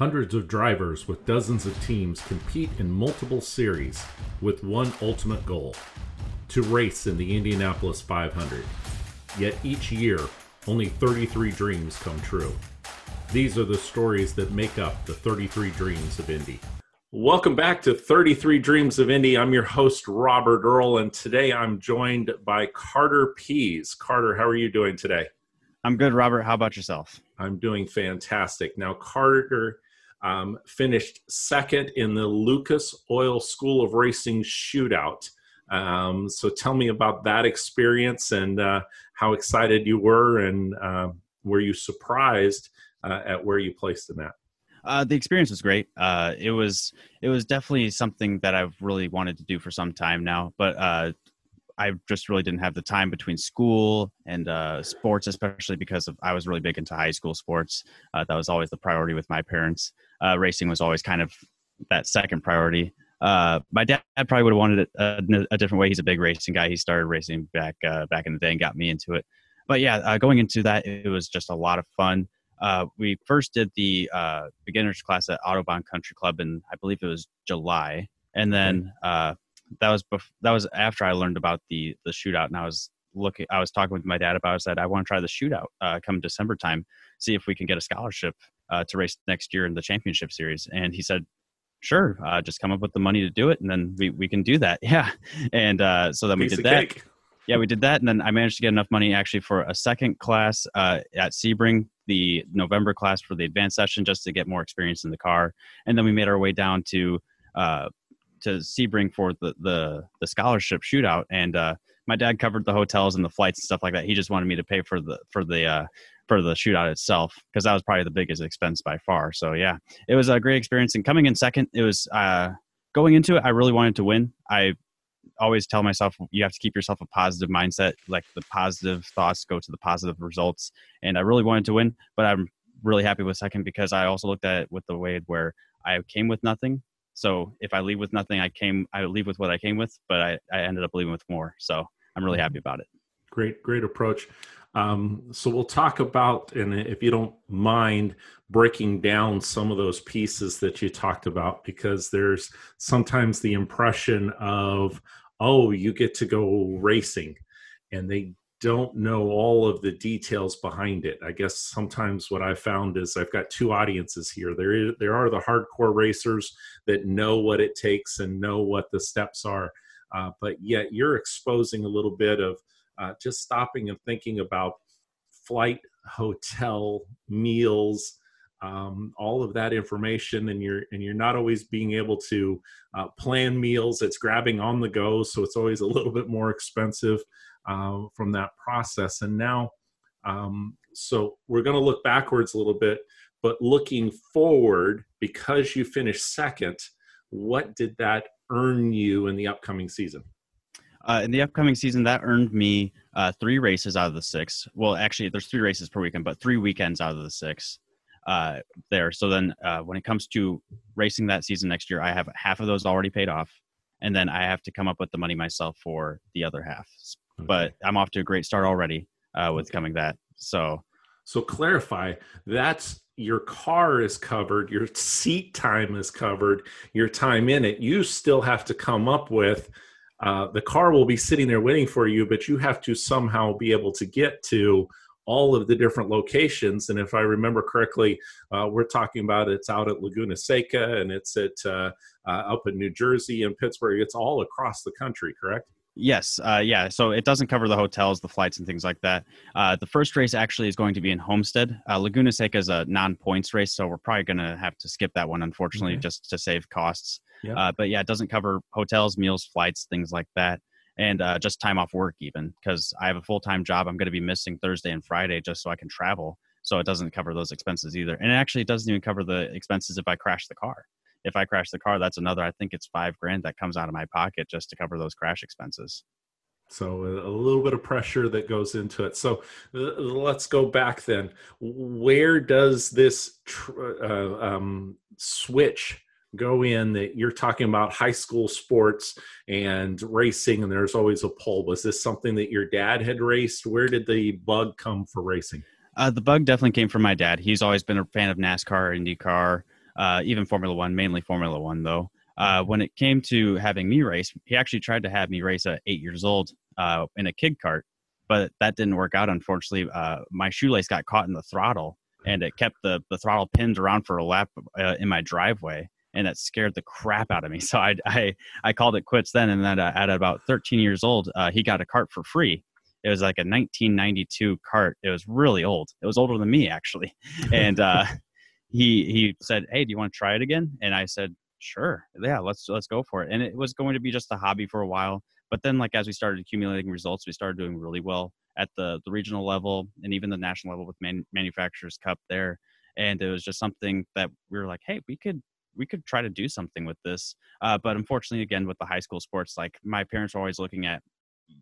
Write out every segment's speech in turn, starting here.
Hundreds of drivers with dozens of teams compete in multiple series with one ultimate goal to race in the Indianapolis 500. Yet each year, only 33 dreams come true. These are the stories that make up the 33 Dreams of Indy. Welcome back to 33 Dreams of Indy. I'm your host, Robert Earl, and today I'm joined by Carter Pease. Carter, how are you doing today? I'm good, Robert. How about yourself? I'm doing fantastic. Now, Carter um, finished second in the Lucas Oil School of Racing shootout. Um, so tell me about that experience and uh, how excited you were, and uh, were you surprised uh, at where you placed in that? Uh, the experience was great. Uh, it was it was definitely something that I've really wanted to do for some time now, but uh, I just really didn't have the time between school and uh, sports, especially because of I was really big into high school sports. Uh, that was always the priority with my parents. Uh, racing was always kind of that second priority. my dad probably would have wanted it a, a, different way. He's a big racing guy. He started racing back back in the day and got me into it. But yeah, going into that, it was just a lot of fun uh, we first did the uh, beginners class at Autobahn Country Club and I believe it was July, and then uh, that was bef- that was after I learned about the the shootout, and I was looking, I was talking with my dad about. It, I said I want to try the shootout uh, come December time, see if we can get a scholarship uh, to race next year in the championship series, and he said. Sure, uh, just come up with the money to do it, and then we, we can do that. Yeah, and so then Piece we did that. Cake yeah, we did that, and then I managed to get enough money actually for a second class uh, at Sebring the November class for the advanced session just to get more experience in the car, and then we made our way down to uh, to Sebring for the, the the scholarship shootout. And uh, my dad covered the hotels and the flights and stuff like that. He just wanted me to pay for the for the uh, for the shootout itself because that was probably the biggest expense by far. So yeah, it was a great experience. And coming in second, it was uh, going into it. I really wanted to win. I always tell myself you have to keep yourself a positive mindset. Like the positive thoughts go to the positive results. And I really wanted to win, but I'm really happy with second because I also looked at it with the way where I came with nothing. So if I leave with nothing, I came, I leave with what I came with, but I, I ended up leaving with more. So I'm really happy about it. Great, great approach. Um, so we'll talk about, and if you don't mind, breaking down some of those pieces that you talked about, because there's sometimes the impression of, oh, you get to go racing, and they don't know all of the details behind it. I guess sometimes what I found is I've got two audiences here. There is there are the hardcore racers that know what it takes and know what the steps are, uh, but yet you're exposing a little bit of uh, just stopping and thinking about flight, hotel, meals, um, all of that information. And you're and you're not always being able to uh, plan meals. It's grabbing on the go so it's always a little bit more expensive uh, from that process. And now um, so we're going to look backwards a little bit but looking forward because you finished second what did that earn you in the upcoming season uh, in the upcoming season, that earned me uh, three races out of the six. Well, actually, there's three races per weekend, but three weekends out of the six uh, there. So then, uh, when it comes to racing that season next year, I have half of those already paid off, and then I have to come up with the money myself for the other half. Okay. But I'm off to a great start already uh, with coming that. So, so clarify that's your car is covered, your seat time is covered, your time in it. You still have to come up with uh, the car will be sitting there waiting for you, but you have to somehow be able to get to all of the different locations. And if I remember correctly, uh, we're talking about it's out at Laguna Seca and it's at uh, uh, up in New Jersey and Pittsburgh. It's all across the country, correct? Yes, uh, yeah. So it doesn't cover the hotels, the flights, and things like that. Uh, the first race actually is going to be in Homestead. Uh, Laguna Seca is a non-points race, so we're probably going to have to skip that one, unfortunately, okay. just to save costs. Yep. Uh, but yeah, it doesn't cover hotels, meals, flights, things like that, and uh, just time off work even because I have a full-time job. I'm going to be missing Thursday and Friday just so I can travel. So it doesn't cover those expenses either, and it actually doesn't even cover the expenses if I crash the car if I crash the car, that's another. I think it's five grand that comes out of my pocket just to cover those crash expenses. So a little bit of pressure that goes into it. So uh, let's go back then. Where does this tr- uh, um, switch go in that you're talking about high school sports and racing and there's always a pull was this something that your dad had raced where did the bug come for racing uh, the bug definitely came from my dad he's always been a fan of nascar indycar uh, even Formula One, mainly Formula One though. Uh, when it came to having me race, he actually tried to have me race at eight years old uh, in a kid kart, but that didn't work out. Unfortunately, uh, my shoelace got caught in the throttle, and it kept the the throttle pinned around for a lap uh, in my driveway, and that scared the crap out of me. So I I, I called it quits then, and then uh, at about 13 years old, uh, he got a kart for free. It was like a 1992 kart. It was really old. It was older than me actually, and he he said, "Hey, do you want to try it again?" And I said, "Sure, yeah, let's let's go for it." And it was going to be just a hobby for a while, but then like as we started accumulating results, we started doing really well at the the regional level and even the national level with man, manufacturers cup there. And it was just something that we were like, "Hey, we could we could try to do something with this." Uh, but unfortunately, again, with the high school sports, like my parents were always looking at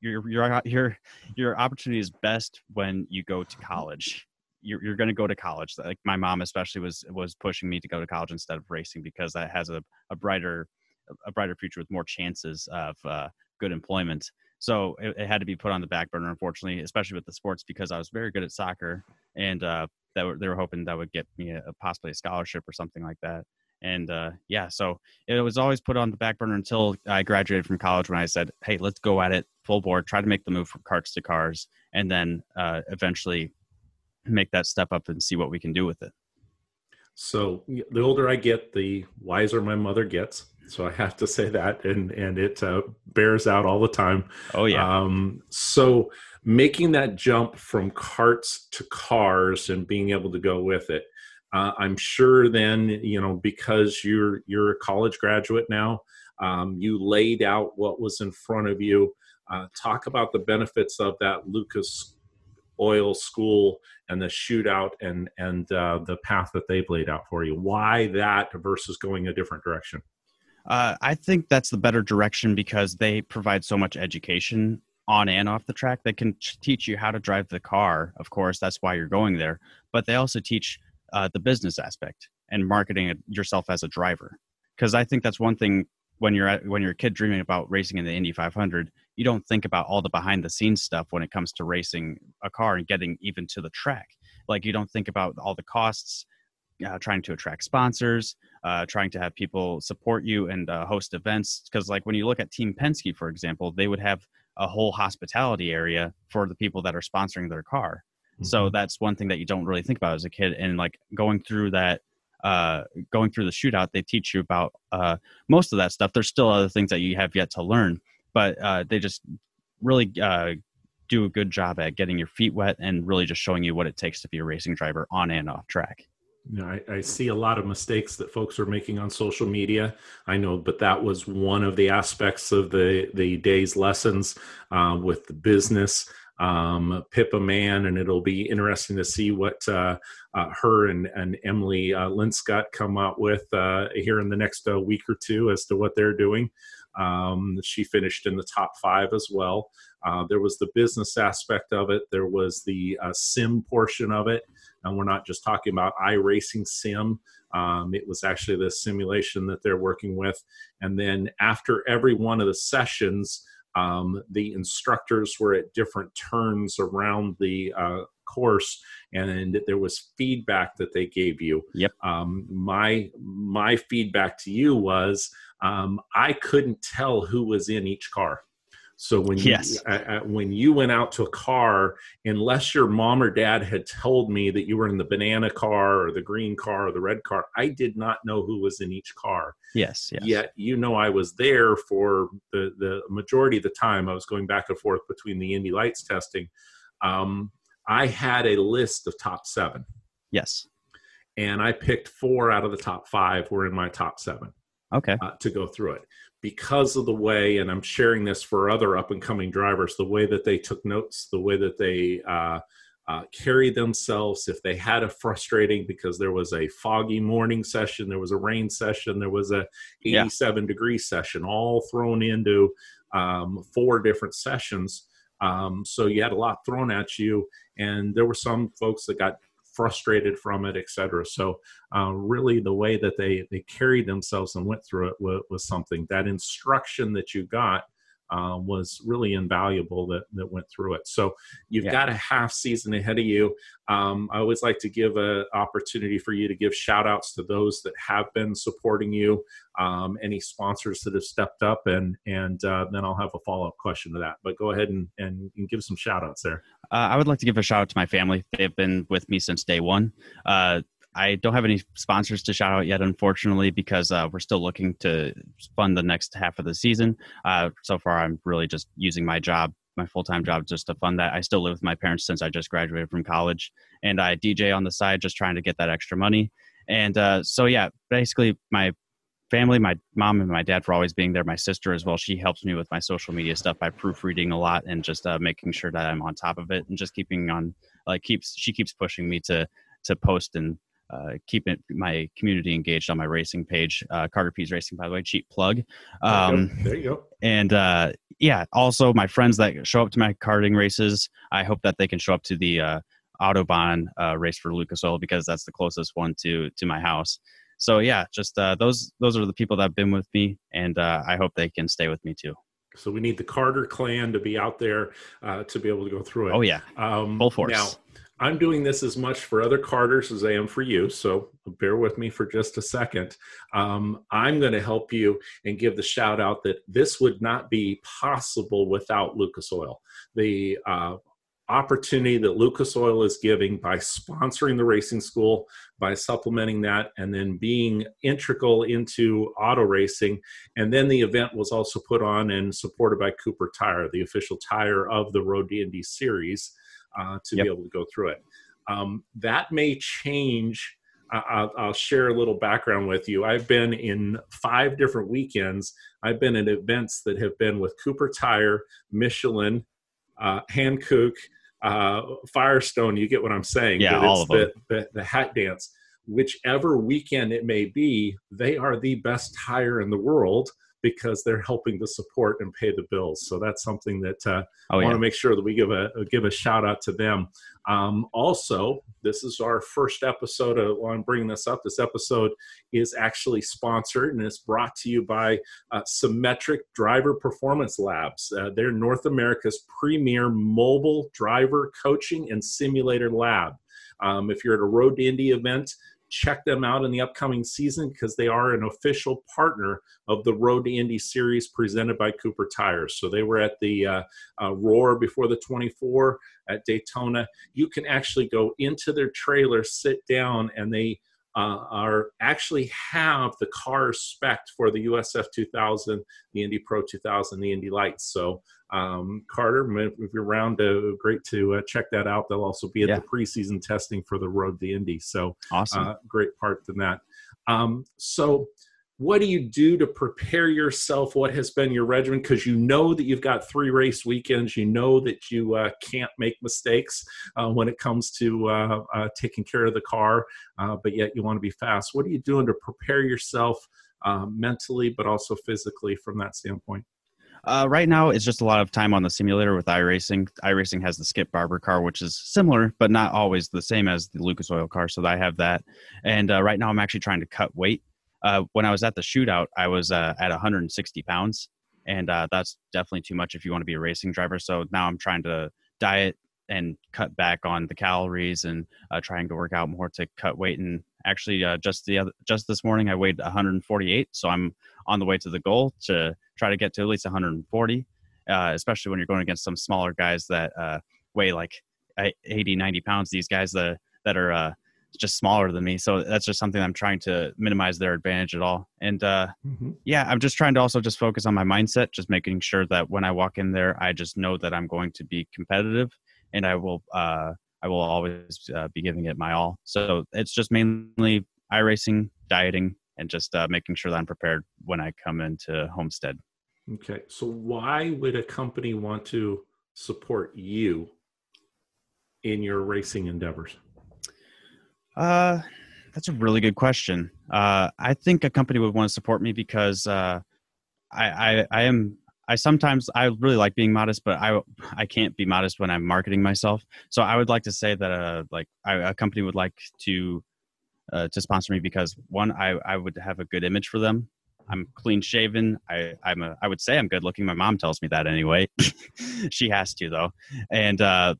your your your your opportunity is best when you go to college you're, you're going to go to college like my mom especially was was pushing me to go to college instead of racing because that has a, a brighter a brighter future with more chances of uh, good employment. So it, it, had to be put on the back burner unfortunately especially with the sports because i was very good at soccer and uh, that were, they were hoping that would get me a, possibly a scholarship or something like that. And uh, yeah so it was always put on the back burner until i graduated from college when i said hey let's go at it full board try to make the move from karts to cars and then uh, eventually make that step up and see what we can do with it. So the older I get, the wiser my mother gets. So I have to say that, and and it uh, bears out all the time. Oh yeah. Um, so making that jump from karts to cars and being able to go with it, uh, I'm sure then you know because you're you're a college graduate now, um, you laid out what was in front of you. Uh, talk about the benefits of that Lucas oil school and the shootout and and uh, the path that they've laid out for you. Why that versus going a different direction? Uh, i think that's the better direction because they provide so much education on and off the track. They can teach you how to drive the car of course that's why you're going there but they also teach uh, the business aspect and marketing yourself as a driver. Because i think that's one thing when you're at, when you're a kid dreaming about racing in the Indy 500, you don't think about all the behind the scenes stuff when it comes to racing a car and getting even to the track. Like you don't think about all the costs, uh, trying to attract sponsors, uh, trying to have people support you and uh, host events. Because like when you look at Team Penske, for example, they would have a whole hospitality area for the people that are sponsoring their car. Mm-hmm. So that's one thing that you don't really think about as a kid. And like going through that uh, going through the shootout, they teach you about uh, most of that stuff. There's still other things that you have yet to learn, but uh, they just really uh, do a good job at getting your feet wet and really just showing you what it takes to be a racing driver on and off track. You know, I, I, see a lot of mistakes that folks are making on social media. I know, but that was one of the aspects of the the day's lessons uh, with the business um, Pippa Mann, and it'll be interesting to see what uh, uh, her and, and Emily uh, Linscott come out with uh, here in the next uh, week or two as to what they're doing. Um, she finished in the top five as well. Uh, there was the business aspect of it. There was the uh, sim portion of it, and we're not just talking about iRacing sim. Um, it was actually the simulation that they're working with. And then after every one of the sessions, um, the instructors were at different turns around the uh, course, and there was feedback that they gave you. Yep. Um, my my feedback to you was um, I couldn't tell who was in each car. So when yes. you, uh, when you went out to a car, unless your mom or dad had told me that you were in the banana car or the green car or the red car, I did not know who was in each car. Yes, yes. Yet you know I was there for the the majority of the time. I was going back and forth between the Indy Lights testing. Um, I had a list of top seven. Yes. And I picked four out of the top five were in my top seven. Okay. Uh, to go through it because of the way, and I'm sharing this for other up and coming drivers, the way that they took notes, the way that they uh, uh, carried themselves. If they had a frustrating because there was a foggy morning session, there was a rain session, there was a 87 yeah. degree session, all thrown into um, four different sessions. Um, so you had a lot thrown at you, and there were some folks that got frustrated from it, etc. So uh, really, the way that they they carried themselves and went through it was, was something. That instruction that you got uh, was really invaluable that, that went through it. So you've Yeah. got a half season ahead of you. Um, I always like to give an opportunity for you to give shout outs to those that have been supporting you, um, any sponsors that have stepped up, and and uh, then I'll have a follow up question to that. But go ahead and, and, and give some shout outs there. Uh, I would like to give a shout out to my family. They've been with me since day one. Uh, I don't have any sponsors to shout out yet, unfortunately, because uh, we're still looking to fund the next half of the season. Uh, so far, I'm really just using my job, my full time job, just to fund that. I still live with my parents since I just graduated from college, and I DJ on the side, just trying to get that extra money. And uh, so, yeah, basically, my family, my mom and my dad for always being there. My sister as well. She helps me with my social media stuff by proofreading a lot and just uh, making sure that I'm on top of it and just keeping on like keeps she keeps pushing me to to post and uh, keep it, my community engaged on my racing page. Uh, Carter Pease Racing, by the way, cheap plug. Um, there you go. and uh, yeah, also my friends that show up to my karting races, I hope that they can show up to the uh, Autobahn uh, race for Lucas Oil because that's the closest one to to my house. So yeah, just uh, those those are the people that have been with me, and uh, I hope they can stay with me too. So we need the Carter clan to be out there uh, to be able to go through it. Oh yeah, Um, Full force. Now, I'm doing this as much for other Carters as I am for you, so bear with me for just a second. Um, I'm going to help you and give the shout out that this would not be possible without Lucas Oil. The uh, opportunity that Lucas Oil is giving by sponsoring the racing school, by supplementing that, and then being integral into auto racing. And then the event was also put on and supported by Cooper Tire, the official tire of the Road to Indy series uh, to Yep. be able to go through it. Um, that may change. I'll, I'll share a little background with you. I've been in five different weekends. I've been at events that have been with Cooper Tire, Michelin, uh, Hankook, uh, Firestone. You get what I'm saying? Yeah, all it's of them. The, the, the hat dance. Whichever weekend it may be, they are the best tire in the world because they're helping to support and pay the bills. So that's something that uh, oh I want yeah, to make sure that we give a give a shout out to them. Um, also, this is our first episode. Of, while I'm bringing this up, this episode is actually sponsored and it's brought to you by uh, Symmetric Driver Performance Labs. Uh, they're North America's premier mobile driver coaching and simulator lab. Um, if you're at a Road to Indy event, check them out in the upcoming season because they are an official partner of the Road to Indy series presented by Cooper Tires. So they were at the uh, uh, Roar before the 24 at Daytona. You can actually go into their trailer, sit down, and they uh, are actually have the cars spec for the USF 2000, the Indy Pro 2000, the Indy Lights. So um, Carter, if you're around, uh, great to uh, check that out. They'll also be at Yeah. the preseason testing for the Road to Indy. So awesome. uh, great part than that. Um, so, what do you do to prepare yourself? What has been your regimen? Because you know that you've got three race weekends. You know that you uh, can't make mistakes uh, when it comes to uh, uh, taking care of the car, uh, but yet you want to be fast. What are you doing to prepare yourself uh, mentally, but also physically from that standpoint? Uh, right now, it's just a lot of time on the simulator with iRacing. iRacing has the Skip Barber car, which is similar, but not always the same as the Lucas Oil car. So I have that. And uh, right now, I'm actually trying to cut weight. Uh, when I was at the shootout, I was uh, at 160 pounds, and uh, that's definitely too much if you want to be a racing driver. So now I'm trying to diet and cut back on the calories and uh, trying to work out more to cut weight. And actually, uh, just the other, just this morning, I weighed 148, so I'm on the way to the goal to try to get to at least 140, uh, especially when you're going against some smaller guys that weigh like 80, 90 pounds. These guys that that are just smaller than me. So that's just something I'm trying to minimize their advantage at all. And uh, yeah, I'm just trying to also just focus on my mindset, just making sure that when I walk in there, I just know that I'm going to be competitive, and I will uh, I will always uh, be giving it my all. So it's just mainly iRacing, dieting, and just uh, making sure that I'm prepared when I come into Homestead. Okay, so why would a company want to support you in your racing endeavors? Uh, that's a really good question. Uh, I think a company would want to support me because uh, I, I I am I sometimes I really like being modest, but I I can't be modest when I'm marketing myself. So I would like to say that uh like I, a company would like to uh, to sponsor me because one I I would have a good image for them I'm clean shaven. I, I'm a, I would say I'm good looking. My mom tells me that anyway. she has to though. And, uh,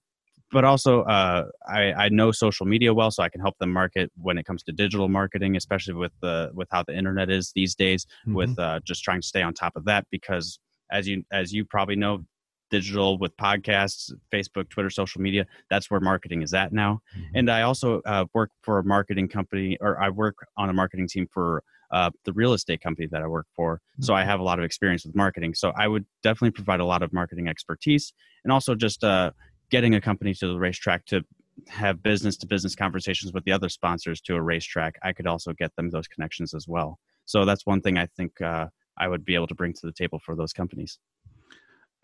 but also uh, I, I know social media well, so I can help them market when it comes to digital marketing, especially with the with how the internet is these days. Mm-hmm. With uh, just trying to stay on top of that, because as you as you probably know, digital with podcasts, Facebook, Twitter, social media. That's where marketing is at now. Mm-hmm. And I also uh, work for a marketing company, or I work on a marketing team for uh, the real estate company that I work for. So I mm-hmm. have a lot of experience with marketing. So I would definitely provide a lot of marketing expertise and also just uh, getting a company to the racetrack to have business to business conversations with the other sponsors to a racetrack. I could also get them those connections as well. So that's one thing I think uh, I would be able to bring to the table for those companies.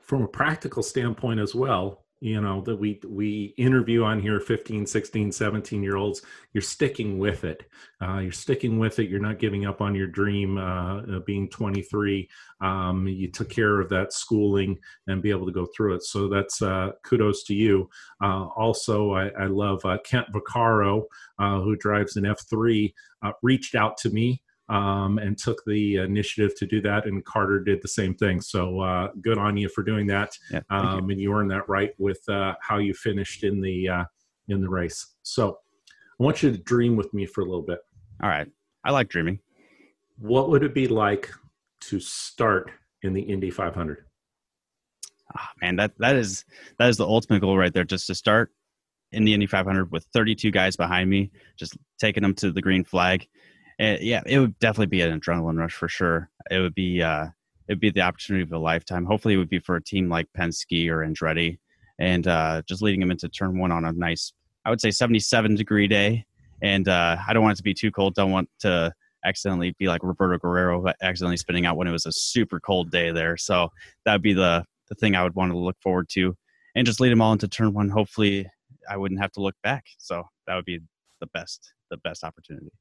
From a practical standpoint as well, you know that we we interview on here 15 16 17 year olds you're sticking with it. Uh, you're sticking with it. You're not giving up on your dream uh, being 23 um, you took care of that schooling and be able to go through it. So that's uh, kudos to you. Uh, also i, I love uh, kent vaccaro uh, who drives an f3 reached out to me um, and took the initiative to do that. And Carter did the same thing. So uh, good on you for doing that. Yeah, um, you. And you earned that right with uh, how you finished in the uh, in the race. So I want you to dream with me for a little bit. All right, I like dreaming. What would it be like to start in the Indy 500? Oh, ah, man, that that is that is the ultimate goal right there. Just to start in the Indy 500 with 32 guys behind me, just taking them to the green flag it, yeah, it would definitely be an adrenaline rush for sure. It would be uh, it'd be the opportunity of a lifetime. Hopefully, it would be for a team like Penske or Andretti, and uh, just leading them into turn one on a nice, I would say, 77 degree day. And uh, I don't want it to be too cold. Don't want to accidentally be like Roberto Guerrero, accidentally spinning out when it was a super cold day there. So that would be the the thing I would want to look forward to, and just lead them all into turn one. Hopefully, I wouldn't have to look back. So that would be the best the best opportunity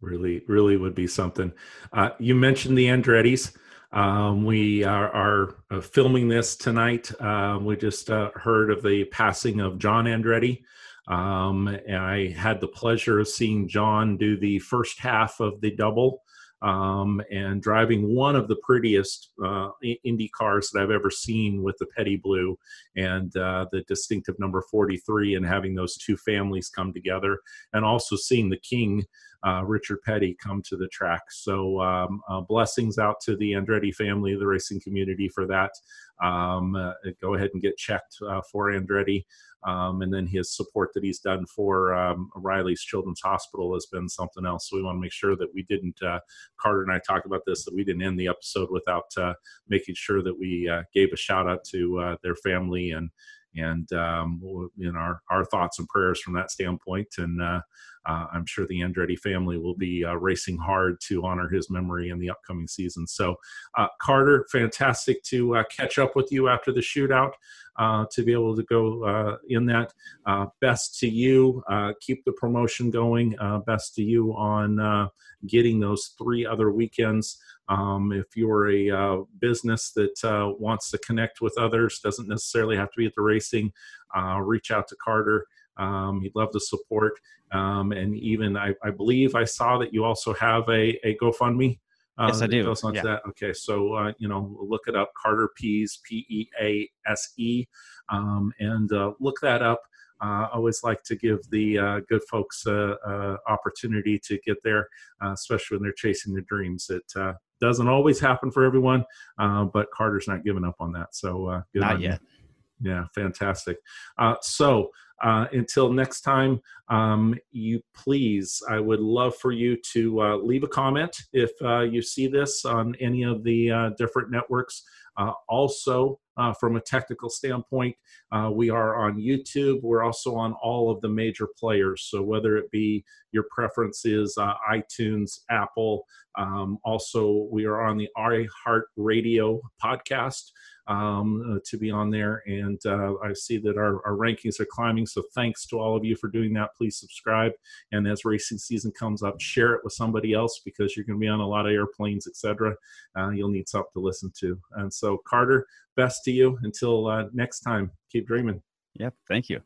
really really would be something. Uh, you mentioned the andretti's. Um, we are, are uh, filming this tonight. Uh, we just uh, heard of the passing of john andretti. Um, and i had the pleasure of seeing john do the first half of the double um, and driving one of the prettiest uh, Indy cars that I've ever seen with the Petty Blue and uh, the distinctive number 43, and having those two families come together, and also seeing the King uh, Richard Petty come to the track. So um, uh, blessings out to the Andretti family, the racing community for that. Um, uh, go ahead and get checked uh, for Andretti. Um, and then his support that he's done for um, Riley's Children's Hospital has been something else. So we want to make sure that we didn't, uh, Carter and I talked about this, that we didn't end the episode without uh, making sure that we gave a shout out to their family and and um, our our thoughts and prayers from that standpoint. And uh, uh, I'm sure the Andretti family will be uh, racing hard to honor his memory in the upcoming season. So, uh, Carter, fantastic to uh, catch up with you after the shootout. Uh, to be able to go in that, best to you. keep the promotion going. best to you on getting those three other weekends. Um, if you're a uh, business that uh, wants to connect with others, doesn't necessarily have to be at the racing, uh, reach out to Carter. Um, he'd love to support. Um, and even I, I, believe I saw that you also have a, a GoFundMe. Uh, yes, I do. Yeah. That. Okay, so uh, you know, look it up. Carter Pease, P E A S E, um, and uh, look that up. Uh, I always like to give the uh, good folks uh, opportunity to get there, especially when they're chasing their dreams. It doesn't always happen for everyone, uh, but Carter's not giving up on that. So uh, not yet. You. Yeah, fantastic. Uh, so uh, until next time, um, you please, I would love for you to uh, leave a comment if uh, you see this on any of the different networks. also, uh, from a technical standpoint. Uh, we are on YouTube. We're also on all of the major players. So whether it be your preference is uh, iTunes, Apple, um, also we are on the iHeart Radio podcast um, uh, to be on there. And uh, I see that our, our, rankings are climbing. So thanks to all of you for doing that. Please subscribe. And as racing season comes up, share it with somebody else because you're going to be on a lot of airplanes, etc. Uh, you'll need something to listen to. And so, Carter, best to you until next time. Keep dreaming. Yep. Thank you.